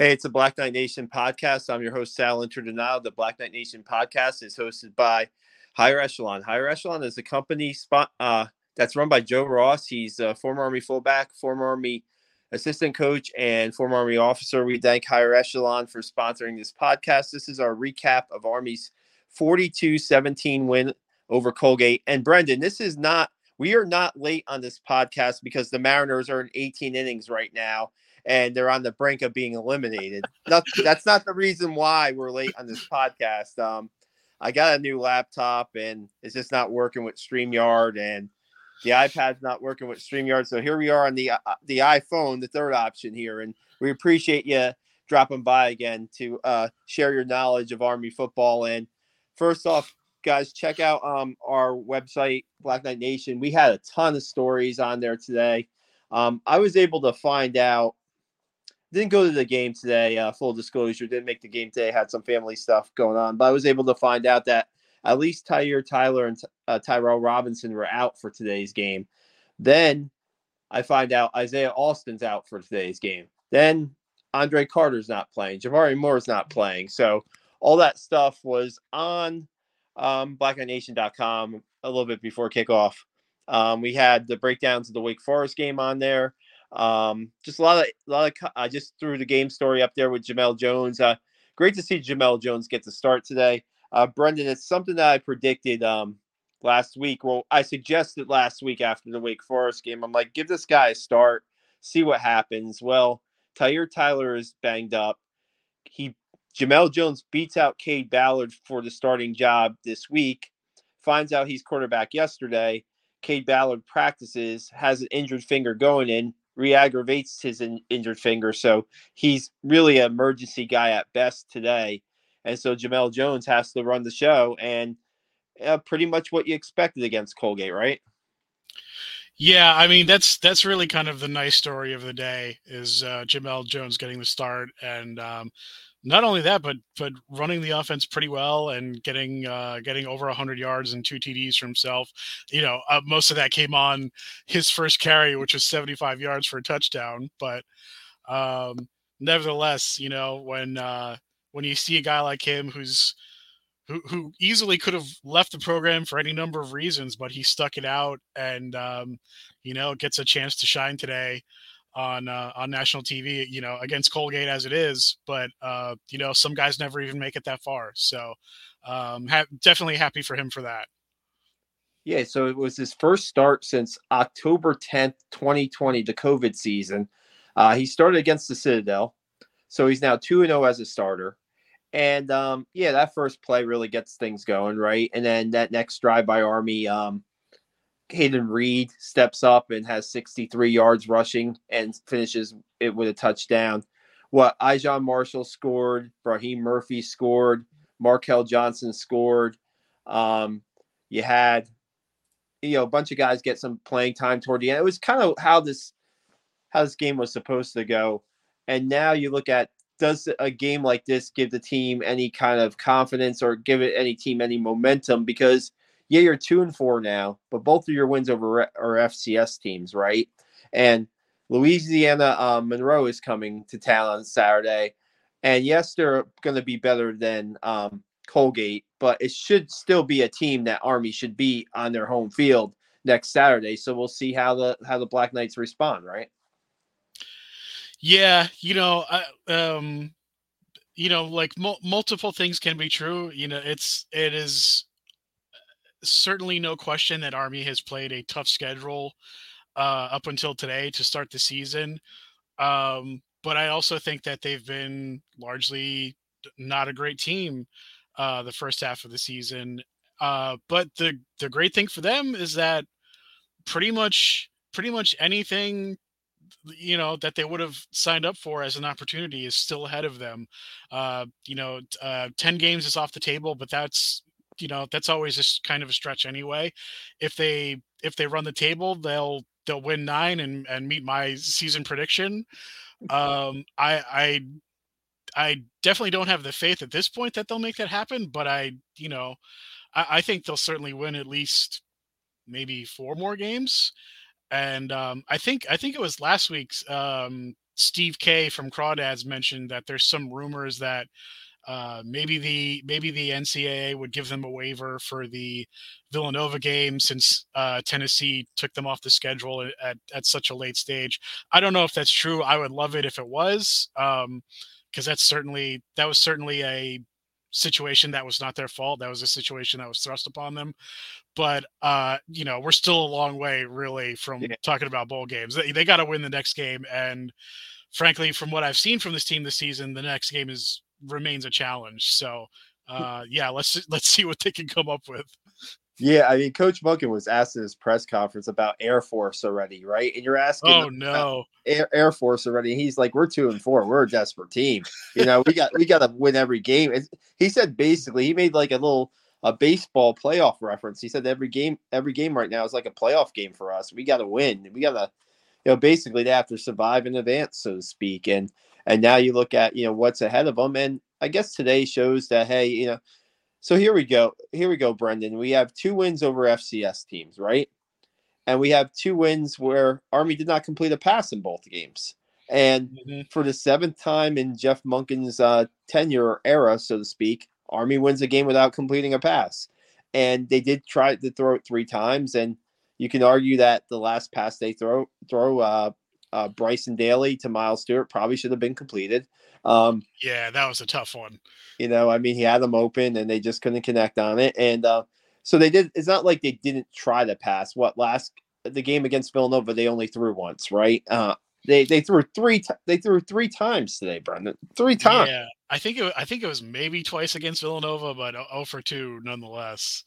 Hey, it's the Black Knight Nation podcast. I'm your host, Sal Interdonato. The Black Knight Nation podcast is hosted by Higher Echelon. Higher Echelon is a company spot uh, that's run by Joe Ross. He's a former Army fullback, former Army assistant coach, and former Army officer. We thank Higher Echelon for sponsoring this podcast. This is our recap of Army's 42 17 win over Colgate. And Brendan, this is not, we are not late on this podcast because the Mariners are in 18 innings right now and they're on the brink of being eliminated. Not, that's not the reason why we're late on this podcast. Um, I got a new laptop and it's just not working with StreamYard and the iPad's not working with StreamYard. So here we are on the uh, the iPhone, the third option here, and we appreciate you dropping by again to uh, share your knowledge of Army football. And first off, guys, check out um, our website, Black Knight Nation. We had a ton of stories on there today. Um, I was able to find out didn't go to the game today. Uh, full disclosure, didn't make the game today. Had some family stuff going on, but I was able to find out that at least Tyre Tyler and uh, Tyrell Robinson were out for today's game. Then I find out Isaiah Alston's out for today's game. Then Andre Carter's not playing. Jabari Moore's not playing. So all that stuff was on um, BlackKnightNation.com a little bit before kickoff. Um, we had the breakdowns of the Wake Forest game on there. Um, just a lot of a lot of I just threw the game story up there with Jemel Jones. Uh, great to see Jemel Jones get the start today. Uh, Brendan, it's something that I predicted um, last week. Well, I suggested last week after the Wake Forest game. I'm like, give this guy a start, see what happens. Well, Tyre Tyler is banged up. He Jemel Jones beats out Cade Ballard for the starting job this week. Finds out he's quarterback yesterday. Cade Ballard practices, has an injured finger going in re-aggravates his in- injured finger. So he's really an emergency guy at best today. And so Jemel Jones has to run the show, and uh, pretty much what you expected against Colgate, right? Yeah, I mean that's that's really kind of the nice story of the day is uh, Jamel Jones getting the start, and um, not only that, but but running the offense pretty well and getting uh, getting over 100 yards and two TDs for himself. You know, uh, most of that came on his first carry, which was 75 yards for a touchdown. But um, nevertheless, you know, when uh, when you see a guy like him who's who, who easily could have left the program for any number of reasons, but he stuck it out and um, you know gets a chance to shine today on uh, on national TV, you know, against Colgate as it is. But uh, you know, some guys never even make it that far. So um, ha- definitely happy for him for that. Yeah, so it was his first start since October 10th, 2020, the COVID season. Uh, he started against the Citadel, so he's now 2 0 as a starter. And um, yeah, that first play really gets things going, right? And then that next drive by Army, um, Hayden Reed steps up and has 63 yards rushing and finishes it with a touchdown. What Ijon Marshall scored, Braheam Murphy scored, Markel Johnson scored. Um, you had, you know, a bunch of guys get some playing time toward the end. It was kind of how this how this game was supposed to go. And now you look at does a game like this give the team any kind of confidence or give it any team any momentum? Because yeah, you're two and four now, but both of your wins over are FCS teams, right? And Louisiana uh, Monroe is coming to town on Saturday, and yes, they're going to be better than um, Colgate, but it should still be a team that Army should be on their home field next Saturday. So we'll see how the how the Black Knights respond, right? Yeah, you know, I, um, you know, like mul- multiple things can be true. You know, it's it is certainly no question that Army has played a tough schedule uh, up until today to start the season. Um, but I also think that they've been largely not a great team uh, the first half of the season. Uh, but the the great thing for them is that pretty much pretty much anything you know that they would have signed up for as an opportunity is still ahead of them. Uh, you know, uh, ten games is off the table, but that's you know that's always just kind of a stretch anyway. If they if they run the table, they'll they'll win nine and and meet my season prediction. Um, I I I definitely don't have the faith at this point that they'll make that happen, but I you know I, I think they'll certainly win at least maybe four more games. And um, I think I think it was last week's um, Steve K from Crawdads mentioned that there's some rumors that uh, maybe the maybe the NCAA would give them a waiver for the Villanova game since uh, Tennessee took them off the schedule at, at such a late stage. I don't know if that's true. I would love it if it was, because um, that's certainly that was certainly a situation that was not their fault. That was a situation that was thrust upon them. But uh, you know, we're still a long way really from yeah. talking about bowl games. They, they got to win the next game, and frankly, from what I've seen from this team this season, the next game is remains a challenge. So uh, yeah, let's let's see what they can come up with. Yeah, I mean, Coach Monken was asked in his press conference about Air Force already, right? And you're asking, oh no, Air, Air Force already. He's like, we're two and four. We're a desperate team. You know, we got we got to win every game. he said basically, he made like a little a baseball playoff reference. He said every game, every game right now is like a playoff game for us. We got to win. We got to, you know, basically they have to survive in advance, so to speak. And and now you look at you know what's ahead of them, and I guess today shows that hey, you know so here we go. Here we go, Brendan. We have two wins over FCS teams, right? And we have two wins where Army did not complete a pass in both games. And mm-hmm. for the seventh time in Jeff Monken's uh, tenure era, so to speak, Army wins a game without completing a pass. And they did try to throw it three times. And you can argue that the last pass they throw throw uh, uh, Bryson Daily to Miles Stewart probably should have been completed. Um, yeah, that was a tough one. You know, I mean, he had them open and they just couldn't connect on it. And uh, so they did. It's not like they didn't try to pass. What last the game against Villanova, they only threw once, right? Uh, they they threw three. T- they threw three times today, Brendan. Three times. Yeah, I think it. I think it was maybe twice against Villanova, but oh for two nonetheless.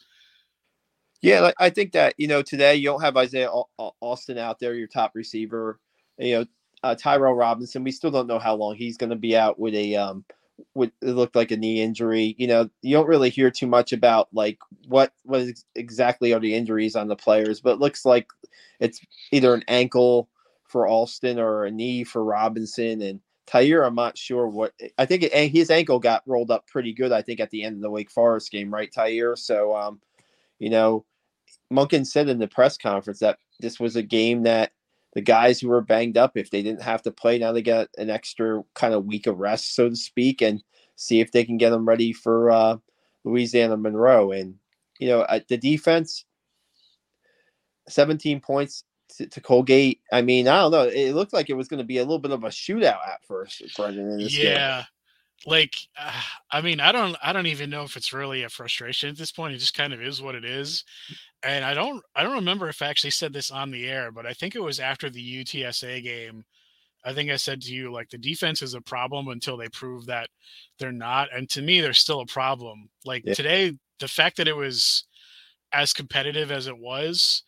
Yeah, I think that you know today you don't have Isaiah Alston out there, your top receiver. You know, uh, Tyrell Robinson. We still don't know how long he's going to be out with a um, with it looked like a knee injury. You know, you don't really hear too much about like what what exactly are the injuries on the players, but it looks like it's either an ankle for Alston or a knee for Robinson and. Tyre, I'm not sure what I think it, his ankle got rolled up pretty good. I think at the end of the Wake Forest game, right, Tyre? So, um, you know, Monken said in the press conference that this was a game that the guys who were banged up, if they didn't have to play, now they get an extra kind of week of rest, so to speak, and see if they can get them ready for uh, Louisiana Monroe. And you know, the defense, 17 points to, to, Colgate. I mean, I don't know. It looked like it was going to be a little bit of a shootout at first. Brendan, yeah. Game. Like, uh, I mean, I don't, I don't even know if it's really a frustration at this point. It just kind of is what it is and I don't I don't remember if I actually said this on the air, but I think it was after the UTSA game. I think I said to you like the defense is a problem until they prove that they're not, and to me they're still a problem. Like yeah. today, the fact that it was as competitive as it was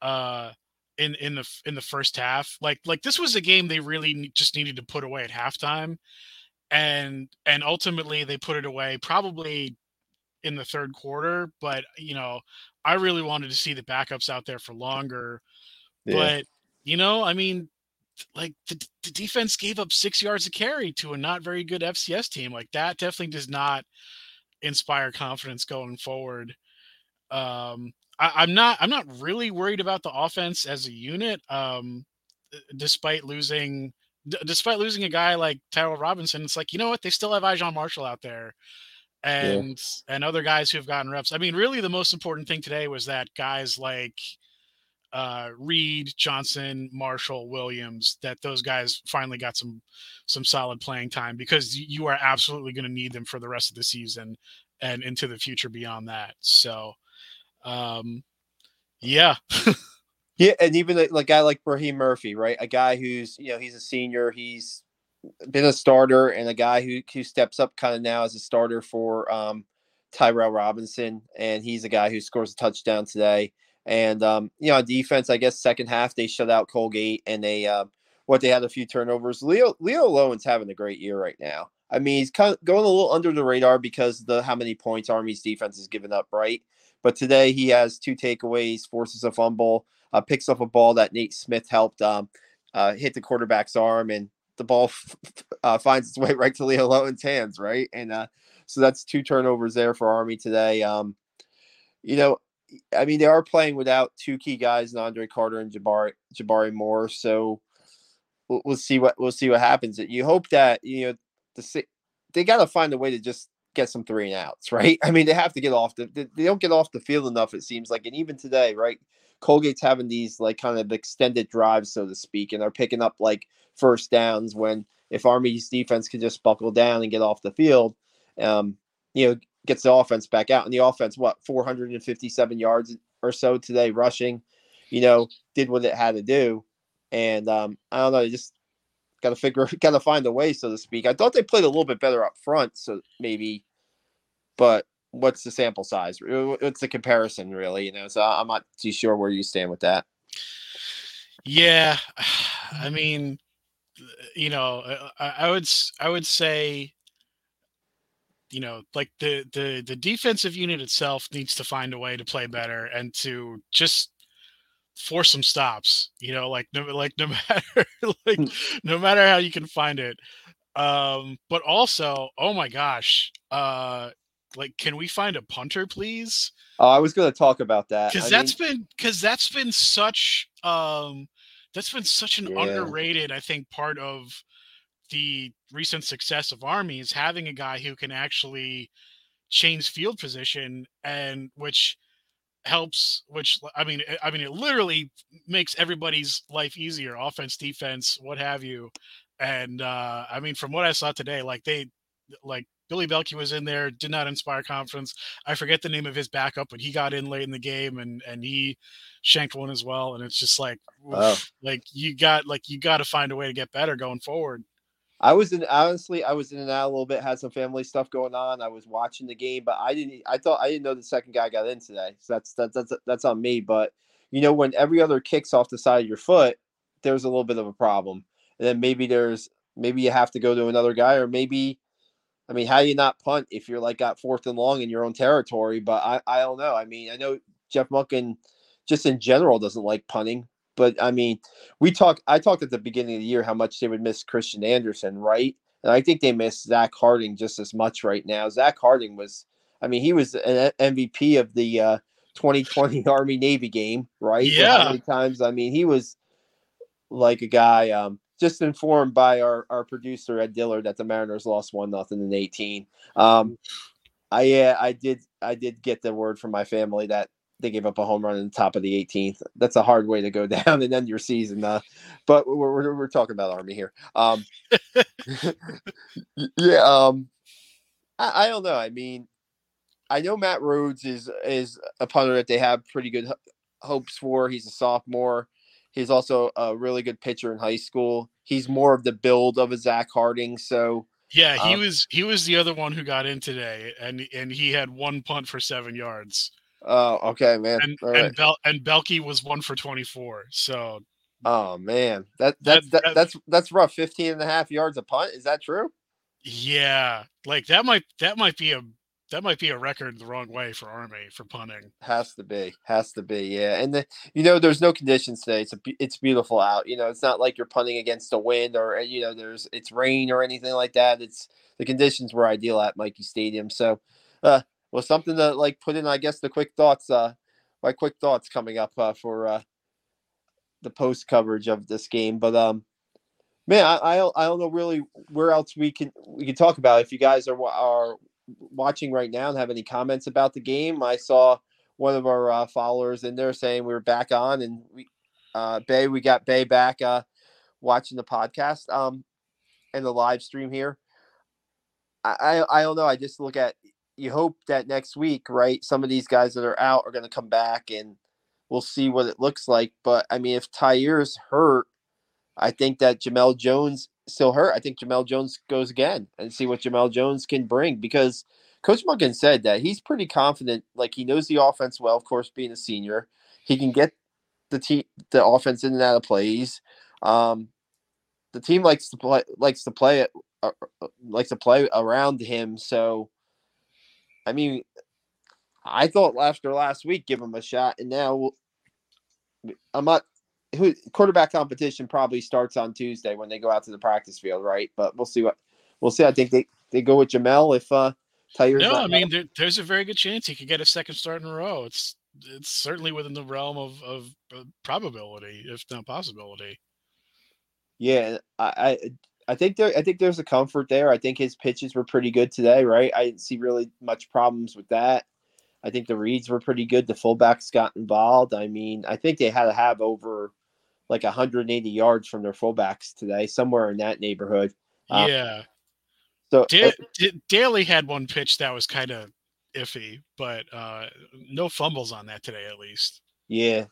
uh, in in the in the first half, like like this was a game they really just needed to put away at halftime, and and ultimately they put it away probably in the third quarter. But you know, I really wanted to see the backups out there for longer. Yeah. But you know, I mean, like the, the defense gave up six yards of carry to a not very good FCS team. Like that definitely does not inspire confidence going forward. Um, I, am not I'm not really worried about the offense as a unit. Um, despite losing d- despite losing a guy like Tyrell Robinson, it's like you know what they still have Ijon Marshall out there and yeah. and other guys who have gotten reps. I mean, really, the most important thing today was that guys like uh, Reed, Johnson, Marshall, Williams, that those guys finally got some some solid playing time because you are absolutely going to need them for the rest of the season and into the future beyond that. So, um, yeah. yeah, and even a, a guy like Braheam Murphy, right? A guy who's you know he's a senior, he's been a starter and a guy who who steps up kind of now as a starter for um, Tyrell Robinson, and he's a guy who scores a touchdown today. And um, you know, on defense, I guess second half they shut out Colgate and they uh, what they had a few turnovers. Leo Leo Lowin's having a great year right now. I mean, he's kind of going a little under the radar because the how many points Army's defense has given up, right? But today he has two takeaways, forces a fumble, uh, picks up a ball that Nate Smith helped um, uh, hit the quarterback's arm, and the ball f- uh, finds its way right to Leo Lowin's hands, right? And uh, so that's two turnovers there for Army today. Um, you know, I mean, they are playing without two key guys, and Andre Carter and Jabari, Jabari Moore. So we'll, we'll see what we'll see what happens. You hope that you know the they got to find a way to just get some three and outs, right? I mean, they have to get off the they don't get off the field enough. It seems like, and even today, right? Colgate's having these like kind of extended drives, so to speak, and they're picking up like first downs when if Army's defense can just buckle down and get off the field, um, you know, gets the offense back out. And the offense, what, 457 yards or so today rushing, you know, did what it had to do. And um, I don't know, just got to figure, got to find a way, so to speak. I thought they played a little bit better up front, so maybe, but what's the sample size? What's the comparison, really? You know, so I'm not too sure where you stand with that. Yeah, I mean, you know, I, I would I would say, you know, like the the the defensive unit itself needs to find a way to play better and to just force some stops. You know, like no like no matter like hmm. no matter how you can find it. Um, but also, oh my gosh, uh, like can we find a punter, please? Oh, I was going to talk about that because that's mean... been because that's been such um that's been such an yeah. underrated, I think, part of the recent success of Army is having a guy who can actually change field position and which helps which i mean i mean it literally makes everybody's life easier offense defense what have you and uh i mean from what i saw today like they like Billy Belke was in there, did not inspire confidence. I forget the name of his backup, but he got in late in the game and and he shanked one as well. And it's just like, oof, like you got like you got to find a way to get better going forward. I was in honestly, I was in and out a little bit, had some family stuff going on. I was watching the game, but I didn't. I thought I didn't know the second guy got in today, so that's that's that's that's on me. But you know, when every other kicks off the side of your foot, there's a little bit of a problem, and then maybe there's maybe you have to go to another guy, or maybe I mean, how do you not punt if you're like got fourth and long in your own territory? But I, I don't know. I mean, I know Jeff Monken just in general doesn't like punting, but I mean, we talked. I talked at the beginning of the year how much they would miss Christian Anderson, right? And I think they miss Zach Harding just as much right now. Zach Harding was, I mean, he was an MVP of the uh, 2020 Army Navy game, right? Yeah. How many times? I mean, he was like a guy. Um, just informed by our, our producer Ed Dillard that the Mariners lost one nothing in 18. Um, I yeah, I did I did get the word from my family that they gave up a home run in the top of the 18th. That's a hard way to go down and end your season. Uh, but we're, we're, we're talking about Army here. Um, yeah. Um, I, I don't know. I mean, I know Matt Rhodes is is a punter that they have pretty good hopes for. He's a sophomore. He's also a really good pitcher in high school. He's more of the build of a Zach Harding. So yeah, he um, was he was the other one who got in today, and and he had one punt for seven yards. Oh, okay, man. And All and, right. Bel- and Belky was one for twenty four. So oh man, that that's that, that, that's that's rough. 15 and a half yards a punt. Is that true? Yeah, like that might that might be a that might be a record the wrong way for Army for punting. Has to be, has to be, yeah. And the, you know, there's no conditions today. It's a, it's beautiful out. You know, it's not like you're punting against the wind or you know, there's it's rain or anything like that. It's the conditions were ideal at Michie Stadium. So, uh, well, something to like put in, I guess, the quick thoughts. Uh, my quick thoughts coming up uh, for uh, the post coverage of this game, but um, man, I, I I don't know really where else we can we can talk about. If you guys are are watching right now and have any comments about the game, I saw one of our uh, followers in there saying we were back on and we uh Bay we got Bay back uh watching the podcast um and the live stream here. I, I I don't know. I just look at you hope that next week, right? Some of these guys that are out are going to come back and we'll see what it looks like. But I mean, if Tyre's hurt, I think that Jemel Jones still hurt. I think Jemel Jones goes again and see what Jemel Jones can bring because Coach Monken said that he's pretty confident. Like he knows the offense well, of course, being a senior. He can get the team, the offense in and out of plays. Um, the team likes to play, likes to play uh, uh likes to play around him. So, I mean, I thought after last week, give him a shot, and now I'm not who quarterback competition probably starts on Tuesday when they go out to the practice field, right? But we'll see what we'll see. I think they they go with Jemel if uh Tyre's No, I mean there, there's a very good chance he could get a second start in a row. It's it's certainly within the realm of of probability, if not possibility. Yeah, I, I I think there I think there's a comfort there. I think his pitches were pretty good today, right? I didn't see really much problems with that. I think the reads were pretty good. The fullbacks got involved. I mean, I think they had to have over like 180 yards from their fullbacks today, somewhere in that neighborhood. Um, yeah. So da- da- Daily had one pitch that was kind of iffy, but uh, no fumbles on that today, at least. Yeah,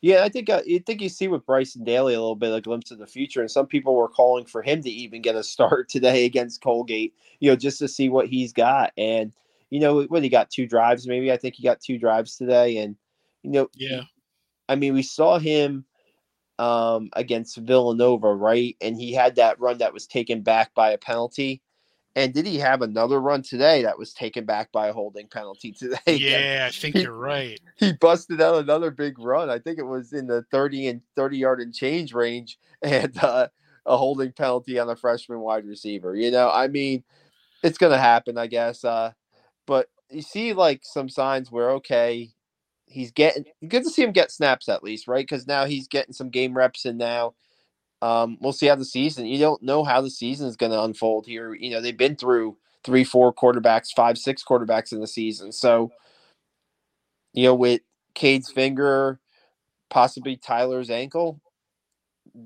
yeah. I think uh, you think you see with Bryson Daily a little bit a glimpse of the future, and some people were calling for him to even get a start today against Colgate. You know, just to see what he's got, and you know what he got two drives, maybe I think he got two drives today, and you know, yeah. I mean, we saw him um, against Villanova, right? And he had that run that was taken back by a penalty. And did he have another run today that was taken back by a holding penalty today? Yeah, I think he, you're right. He busted out another big run. I think it was in the 30 and 30 yard and change range and uh, a holding penalty on a freshman wide receiver. You know, I mean, it's going to happen, I guess. Uh, but you see like some signs where, okay, he's getting good to see him get snaps at least, right? Because now he's getting some game reps and now. Um, we'll see how the season. You don't know how the season is going to unfold here. You know they've been through three, four quarterbacks, five, six quarterbacks in the season. So, you know, with Cade's finger, possibly Tyler's ankle,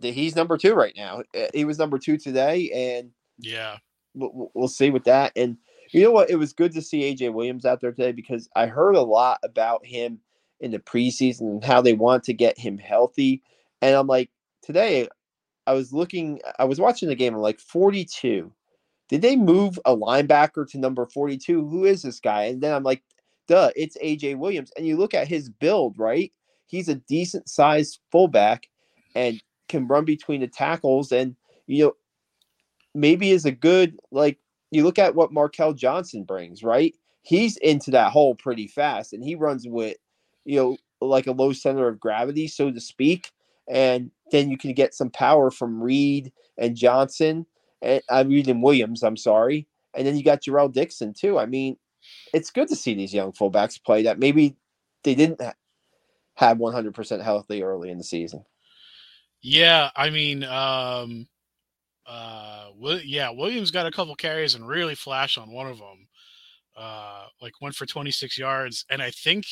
he's number two right now. Eh, he was number two today, and yeah, we'll, we'll see with that. And you know what? It was good to see AJ Williams out there today because I heard a lot about him in the preseason and how they want to get him healthy. And I'm like, today I was looking, I was watching the game. I'm like, 42. Did they move a linebacker to number 42? Who is this guy? And then I'm like, duh, it's AJ Williams. And you look at his build, right? He's a decent sized fullback and can run between the tackles. And, you know, maybe is a good, like, you look at what Markel Johnson brings, right? He's into that hole pretty fast and he runs with you know, like a low center of gravity, so to speak. And then you can get some power from Reed and Johnson, and I uh, Reed and Williams. I'm sorry, and then you got Jarrell Dixon too. I mean, it's good to see these young fullbacks play that maybe they didn't have 100% healthy early in the season. Yeah, I mean, um, uh, yeah, Williams got a couple carries and really flashed on one of them. Uh, like went for 26 yards, and I think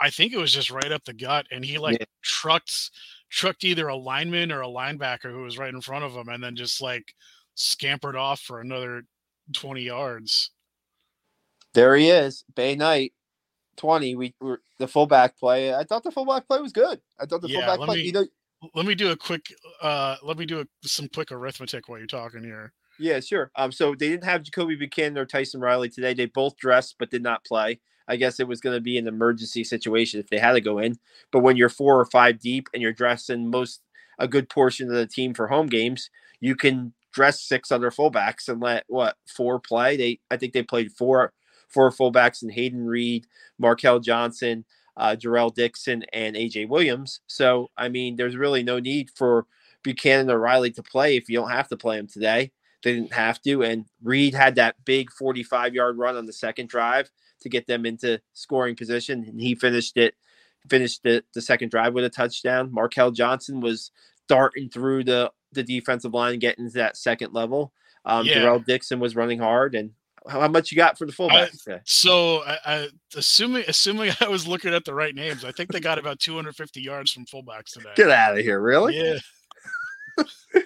I think it was just right up the gut, and he like yeah. trucked trucked either a lineman or a linebacker who was right in front of him, and then just like scampered off for another twenty yards. There he is, Bay Knight, twenty. We were the fullback play. I thought the fullback play was good. I thought the yeah, fullback play. Me, you know, let me do a quick. uh Let me do a, some quick arithmetic while you're talking here. Yeah, sure. Um, so they didn't have Jacoby Buchanan or Tyson Riley today. They both dressed but did not play. I guess it was going to be an emergency situation if they had to go in. But when you're four or five deep and you're dressing most a good portion of the team for home games, you can dress six other fullbacks and let what four play. They I think they played four four fullbacks in Hayden Reed, Markel Johnson, uh, Jarrell Dixon, and AJ Williams. So I mean, there's really no need for Buchanan or Riley to play if you don't have to play them today. They didn't have to, and Reed had that big 45 yard run on the second drive to get them into scoring position, and he finished it. Finished the, the second drive with a touchdown. Markel Johnson was darting through the the defensive line, getting to that second level. Um, yeah. Jarrell Dixon was running hard, and how much you got for the fullback? Today? So, I, I, assuming assuming I was looking at the right names, I think they got about 250 yards from fullbacks today. Get out of here! Really? Yeah.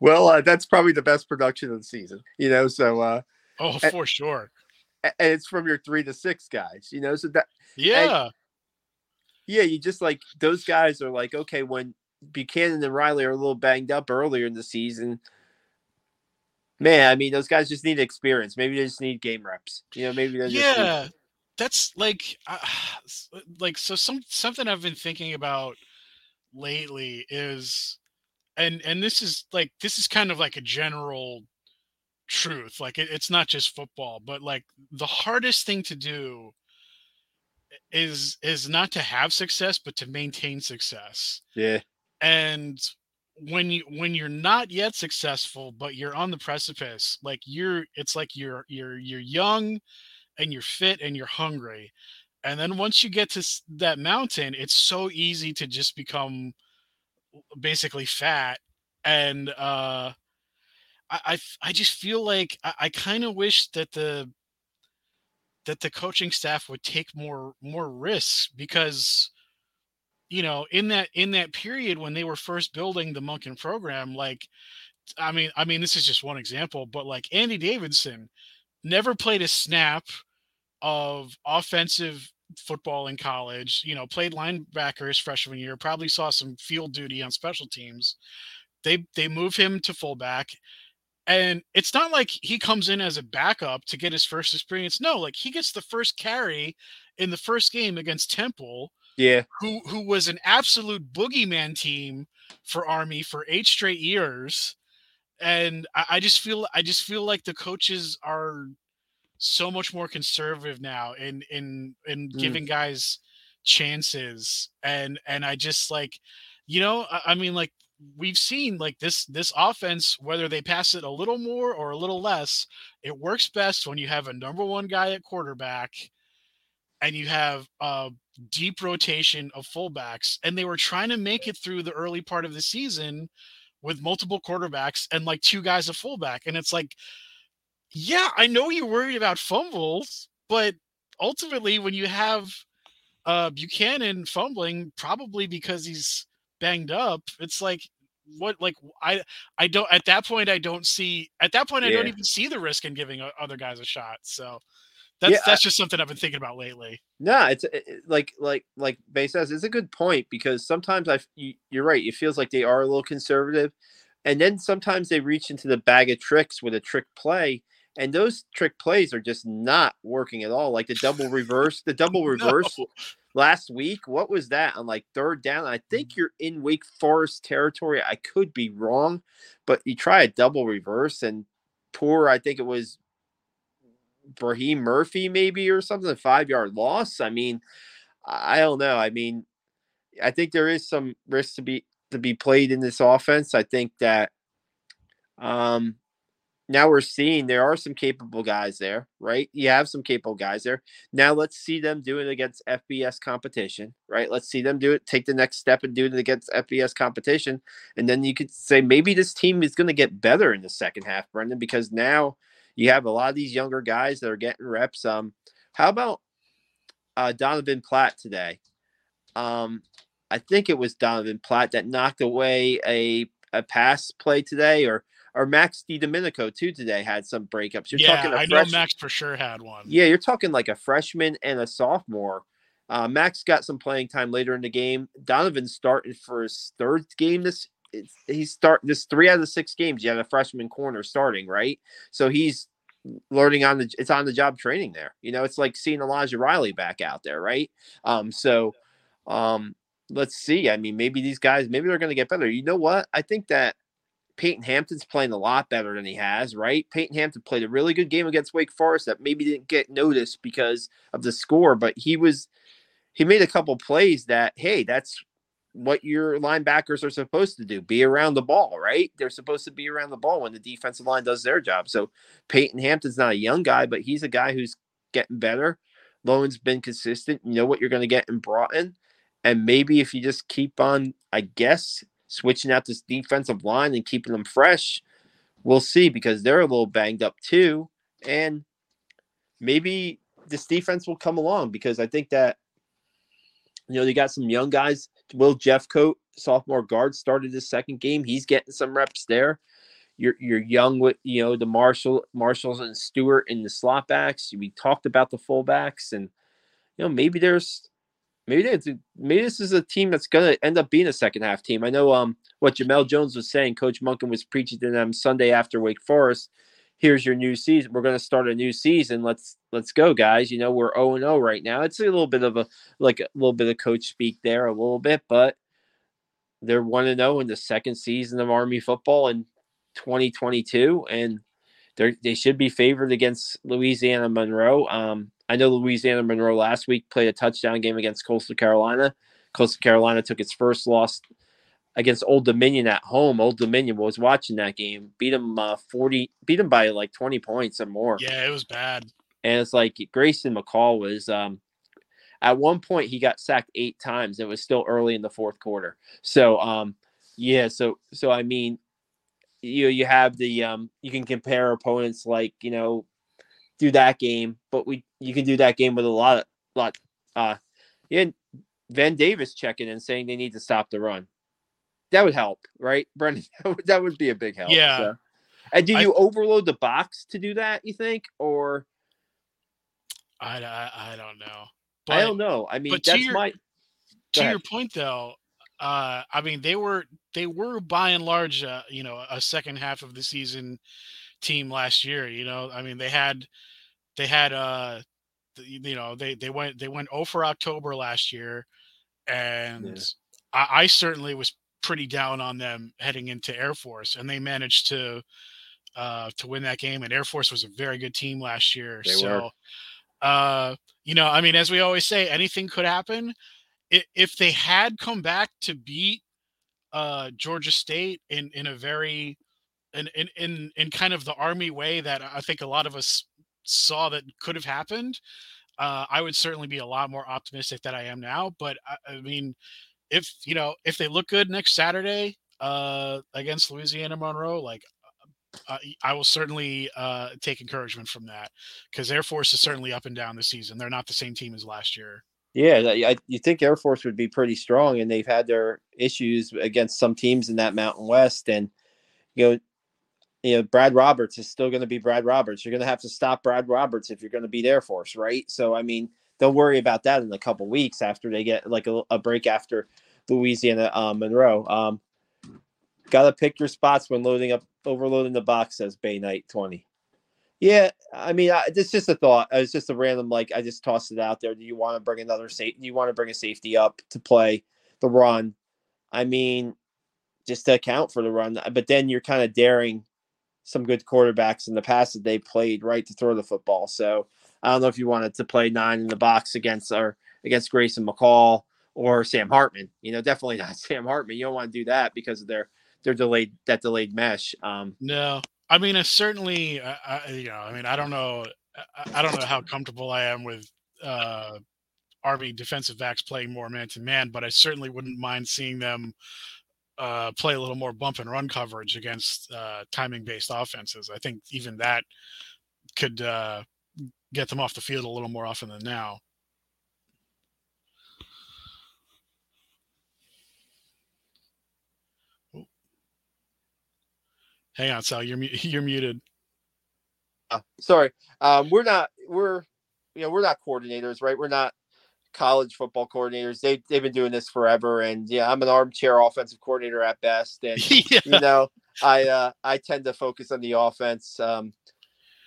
well, uh, that's probably the best production of the season. You know, so uh, oh, for and, sure and it's from your three to six guys, you know. So that yeah, yeah, you just like those guys are like okay when Buchanan and Riley are a little banged up earlier in the season. Man, I mean, those guys just need experience. Maybe they just need game reps. You know, maybe they just yeah. Need... That's like, uh, like so. Some something I've been thinking about lately is, and and this is like this is kind of like a general truth. Like it, it's not just football, but like the hardest thing to do is is not to have success, but to maintain success. Yeah. And when you when you're not yet successful, but you're on the precipice, like you're it's like you're you're you're young and you're fit and you're hungry. And then once you get to that mountain, it's so easy to just become basically fat, and uh, I I, I just feel like I, I kind of wish that the that the coaching staff would take more more risks because you know in that in that period when they were first building the Monken program like I mean I mean this is just one example but like Andy Davidson never played a snap of offensive football in college you know played linebacker his freshman year probably saw some field duty on special teams. They they move him to fullback and it's not like he comes in as a backup to get his first experience. No, like he gets the first carry in the first game against Temple. Yeah. Who who was an absolute boogeyman team for Army for eight straight years. And I, I just feel I just feel like the coaches are so much more conservative now in in in mm. giving guys chances and and I just like you know I, I mean like we've seen like this this offense whether they pass it a little more or a little less it works best when you have a number one guy at quarterback and you have a deep rotation of fullbacks and they were trying to make it through the early part of the season with multiple quarterbacks and like two guys a fullback and it's like yeah i know you're worried about fumbles but ultimately when you have uh buchanan fumbling probably because he's banged up it's like what like i i don't at that point i don't see at that point i don't even see the risk in giving other guys a shot so that's yeah, that's just something i've been thinking about lately. No it's it, like like like bay says it's a good point because sometimes i you, you're right it feels like they are a little conservative and then sometimes they reach into the bag of tricks with a trick play and those trick plays are just not working at all like the double reverse the double reverse no last week. What was that on like third down? I think mm. you're in Wake Forest territory. I could be wrong, but you try a double reverse and poor. I think it was Braheam Murphy, maybe or something, a five yard loss. I mean, I don't know. I mean, I think there is some risk to be to be played in this offense. I think that um now we're seeing there are some capable guys there, right? You have some capable guys there. Now let's see them do it against FBS competition, right? Let's see them do it, take the next step and do it against FBS competition. And then you could say maybe this team is going to get better in the second half, Brendan, because now you have a lot of these younger guys that are getting reps. Um, how about uh, Donovan Platt today? Um, I think it was Donovan Platt that knocked away a a pass play today, or or Max Domenico too today had some breakups. You're yeah, talking I know Max for sure had one. Yeah, you're talking like a freshman and a sophomore. Uh, Max got some playing time later in the game. Donovan started for his third game this. He's start this three out of the six games. You had a freshman corner starting, right? So he's learning on the it's on the job training there. You know, it's like seeing Elijah Riley back out there, right? Um, so um, let's see. I mean, maybe these guys, maybe they're going to get better. You know what? I think that Peyton Hampton's playing a lot better than he has, right? Peyton Hampton played a really good game against Wake Forest that maybe didn't get noticed because of the score, but he was he made a couple plays that hey, that's what your linebackers are supposed to do be around the ball, right? They're supposed to be around the ball when the defensive line does their job. So Peyton Hampton's not a young guy, but he's a guy who's getting better. Lowin's been consistent. You know what you're going to get in Broughton. And maybe if you just keep on, I guess, switching out this defensive line and keeping them fresh, we'll see because they're a little banged up too. And maybe this defense will come along because I think that you know they got some young guys. Will Jeffcoat, sophomore guard, started his second game. He's getting some reps there. You're you're young with you know the Marshall Marshalls and Stewart in the slot backs. We talked about the fullbacks, and you know maybe there's maybe they, maybe this is a team that's to end up being a second half team. I know um what Jemel Jones was saying. Coach Monken was preaching to them Sunday after Wake Forest. Here's your new season. We're to start a new season. Let's let's go, guys. You know we're zero and zero right now. It's a little bit of a like a little bit of coach speak there, a little bit, but they're one and zero in the second season of Army football in 2022, and they they should be favored against Louisiana Monroe. Um, I know Louisiana Monroe last week played a touchdown game against Coastal Carolina. Coastal Carolina took its first loss against Old Dominion at home. Old Dominion was watching that game, beat them uh, 40, beat them by like 20 points or more. Yeah, it was bad. And it's like Grayson McCall was um, at one point he got sacked eight times. It was still early in the fourth quarter. So um, Yeah, so so I mean, you you have the um you can compare opponents like you know do that game, but we you can do that game with a lot of lot uh yeah Van Davis checking and saying they need to stop the run. That would help, right, Brendan? that would be a big help. Yeah. So. And do you I, overload the box to do that? You think, or I I, I don't know. But, I don't know. I mean, that's your, my. To ahead. your point, though, uh, I mean, they were they were by and large, uh, you know, a second half of the season team last year. You know, I mean, they had they had uh, you know, they they went they went 0 for October last year, and yeah. I, I certainly was pretty down on them heading into Air Force, and they managed to uh, to win that game. And Air Force was a very good team last year. They so, uh, you know, I mean, as we always say, anything could happen. If they had come back to beat uh, Georgia State in in a very in, in in in kind of the army way that I think a lot of us saw that could have happened, uh, I would certainly be a lot more optimistic than I am now. But I, I mean, if you know if they look good next Saturday uh, against Louisiana Monroe, like uh, I will certainly uh, take encouragement from that because Air Force is certainly up and down this season. They're not the same team as last year. Yeah, I, you think Air Force would be pretty strong, and they've had their issues against some teams in that Mountain West, and you know, you know, Brad Roberts is still going to be Brad Roberts. You're going to have to stop Brad Roberts if you're going to beat Air Force, right? So, I mean, they'll worry about that in a couple weeks after they get like a, a break after Louisiana uh, Monroe. Um, Got to pick your spots when loading up, overloading the box, says Bay Knight 20. Yeah, I mean, I, it's just a thought. It's just a random, like, I just tossed it out there. Do you want to bring another safety? Do you want to bring a safety up to play the run? I mean, just to account for the run. But then you're kind of daring some good quarterbacks in the past that they played right to throw the football. So I don't know if you wanted to play nine in the box against or against Grayson McCall or Sam Hartman. You know, definitely not Sam Hartman. You don't want to do that because of their their delayed that delayed mesh. Um, no, I mean, it's certainly, uh, I, you know, I mean, I don't know, I, I don't know how comfortable I am with uh, Army defensive backs playing more man to man, but I certainly wouldn't mind seeing them uh, play a little more bump and run coverage against uh, timing based offenses. I think even that could uh, get them off the field a little more often than now. Hang on, Sal. You're you're muted. Uh, sorry. Um, we're not. We're you know we're not coordinators, right? We're not college football coordinators. They they've been doing this forever, and yeah, I'm an armchair offensive coordinator at best, and yeah. you know, I uh, I tend to focus on the offense. Um,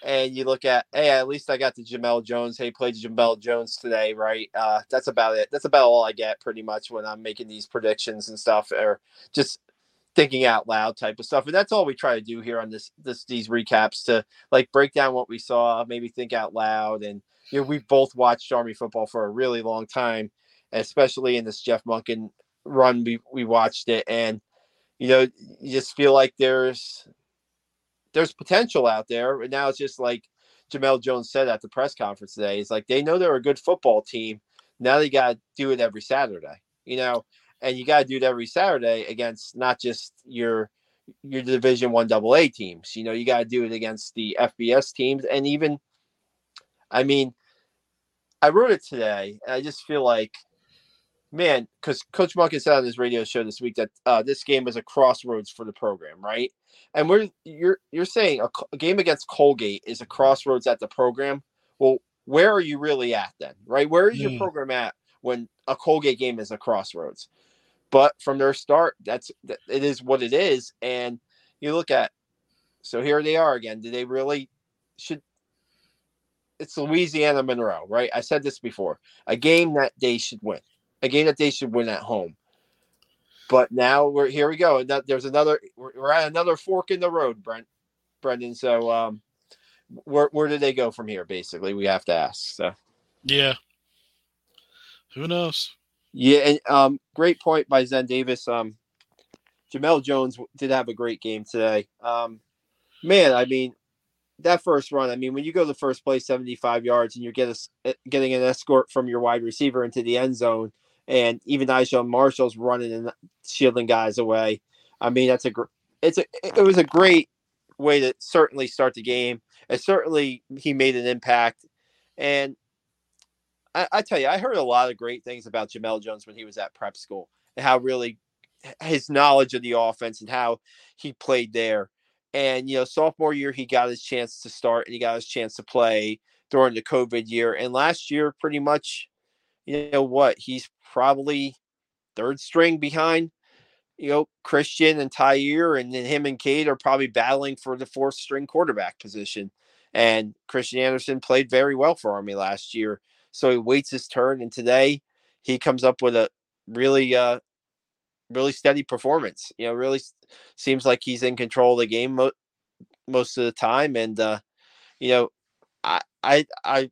and you look at, hey, at least I got the Jemel Jones. Hey, played Jemel Jones today, right? Uh, that's about it. That's about all I get, pretty much, when I'm making these predictions and stuff, or just thinking out loud type of stuff. And that's all we try to do here on this this these recaps to like break down what we saw, maybe think out loud, and you know, we've both watched Army football for a really long time, especially in this Jeff Monken run. We we watched it, and you know, you just feel like there's there's potential out there. And now it's just like Jemel Jones said at the press conference today. It's like they know they're a good football team. Now they got to do it every Saturday, you know, and you got to do it every Saturday against not just your your Division One Double A teams. You know, you got to do it against the FBS teams, and even I mean, I wrote it today, and I just feel like, man, because Coach Monken said on his radio show this week that uh, this game is a crossroads for the program, right? And we're you're you're saying a, a game against Colgate is a crossroads at the program. Well, where are you really at then, right? Where is your mm. program at when a Colgate game is a crossroads? But from their start, that's it is what it is, and you look at so here they are again. Do they really should it's Louisiana Monroe, right? I said this before. A game that they should win. A game that they should win at home. But now we're here we go. And there's another we're, we're, at another fork in the road, Brent Brendan. So um where where do they go from here, basically? We have to ask. So Yeah. Who knows? Yeah, and um great point by Zen Davis. Um Jemel Jones did have a great game today. Um man, I mean, that first run, I mean, when you go to first place 75 yards and you're get a, eh, getting an escort from your wide receiver into the end zone, and even Nigel Marshall's running and shielding guys away, I mean, that's a gr- it's a it was a great way to certainly start the game. And certainly he made an impact. And I, I tell you, I heard a lot of great things about Jemel Jones when he was at prep school and how really his knowledge of the offense and how he played there. And you know, sophomore year he got his chance to start and he got his chance to play during the COVID year. And last year, pretty much, you know what, he's probably third string behind, you know, Christian and Tyhier, and then him and Cade are probably battling for the fourth string quarterback position. And Christian Anderson played very well for Army last year. So he waits his turn, and today he comes up with a really uh, really steady performance. You know, really seems like he's in control of the game mo- most of the time, and uh, you know, I I I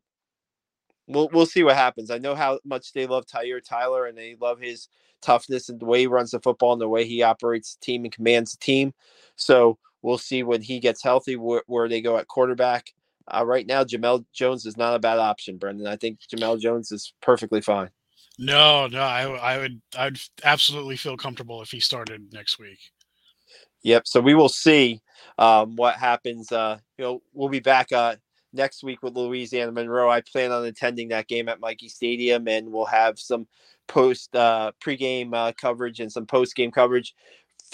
we'll we'll see what happens. I know how much they love Tyhier Tyler, and they love his toughness and the way he runs the football and the way he operates the team and commands the team. So we'll see when he gets healthy where, where they go at quarterback. Uh, right now, Jemel Jones is not a bad option, Brendan. I think Jemel Jones is perfectly fine. No, no, I, I would, I'd absolutely feel comfortable if he started next week. Yep. So we will see um, what happens. Uh, you know, we'll be back uh, next week with Louisiana Monroe. I plan on attending that game at Michie Stadium, and we'll have some post uh, pregame uh, coverage and some post game coverage.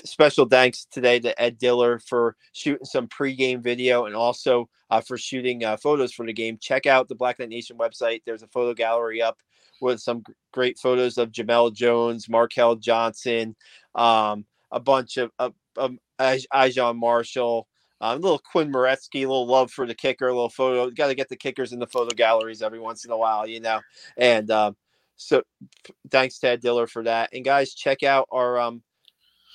Special thanks today to Ed Diller for shooting some pregame video and also uh, for shooting uh, photos for the game. Check out the Black Knight Nation website. There's a photo gallery up with some great photos of Jemel Jones, Markel Johnson, um, a bunch of, of, Marshall, um, a little Quinn Maretzki, a little love for the kicker, a little photo. Got to get the kickers in the photo galleries every once in a while, you know. And um, so, thanks Ted Diller for that. And guys, check out our um,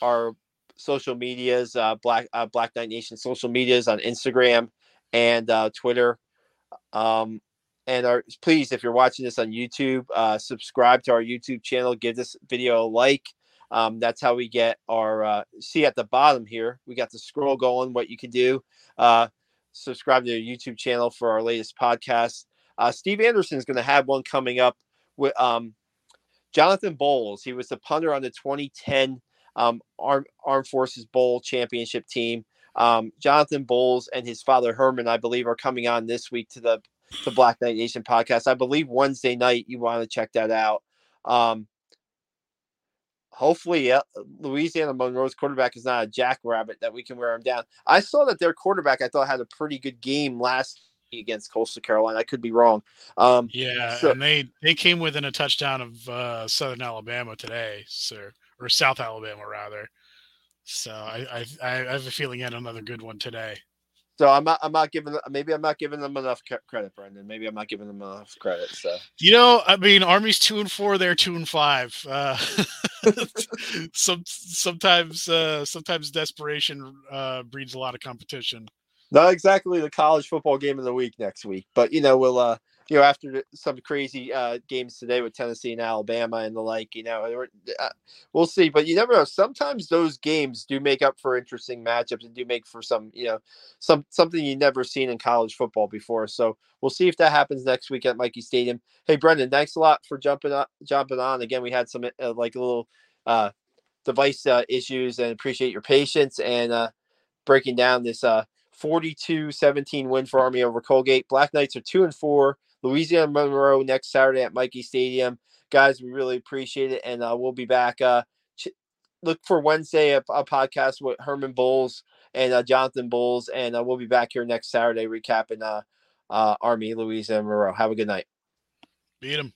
our social medias, uh, Black uh, Black Knight Nation social medias on Instagram and uh, Twitter. Um, and our, please, if you're watching this on YouTube, uh, subscribe to our YouTube channel. Give this video a like. Um, that's how we get our uh, see at the bottom here. We got the scroll going. What you can do, uh, subscribe to the YouTube channel for our latest podcast. Uh, Steve Anderson is going to have one coming up with um, Jonathan Bowles. He was the punter on the 2010 um, Armed, Armed Forces Bowl championship team. Um, Jonathan Bowles and his father Herman, I believe, are coming on this week to the the Black Knight Nation podcast. I believe Wednesday night. You want to check that out. Um, hopefully, uh, Louisiana Monroe's quarterback is not a jackrabbit that we can wear him down. I saw that their quarterback I thought had a pretty good game last against Coastal Carolina. I could be wrong. Um, yeah, so, and they they came within a touchdown of uh, Southern Alabama today, sir, or South Alabama rather. So I, I I have a feeling he had another good one today. So I'm not I'm not giving maybe I'm not giving them enough credit, Brendan. Maybe I'm not giving them enough credit. So you know, I mean, Army's two and four, they're two and five. Uh, some sometimes uh, sometimes desperation uh, breeds a lot of competition. Not exactly the college football game of the week next week, but you know we'll uh, you know, after some crazy uh, games today with Tennessee and Alabama and the like, you know, uh, we'll see. But you never know. Sometimes those games do make up for interesting matchups and do make for some, you know, some something you never seen in college football before. So we'll see if that happens next week at Michie Stadium. Hey, Brendan, thanks a lot for jumping on. Jumping on again. We had some uh, like a little uh, device uh, issues and appreciate your patience and uh, breaking down this uh, 42-17 win for Army over Colgate. Black Knights are two and four. Louisiana Monroe next Saturday at Michie Stadium. Guys, we really appreciate it, and uh, we'll be back. Uh, ch- look for Wednesday a, a, podcast with Herman Bowles and uh, Jonathan Bowles, and uh, we'll be back here next Saturday recapping uh, uh, Army Louisiana Monroe. Have a good night. Beat him.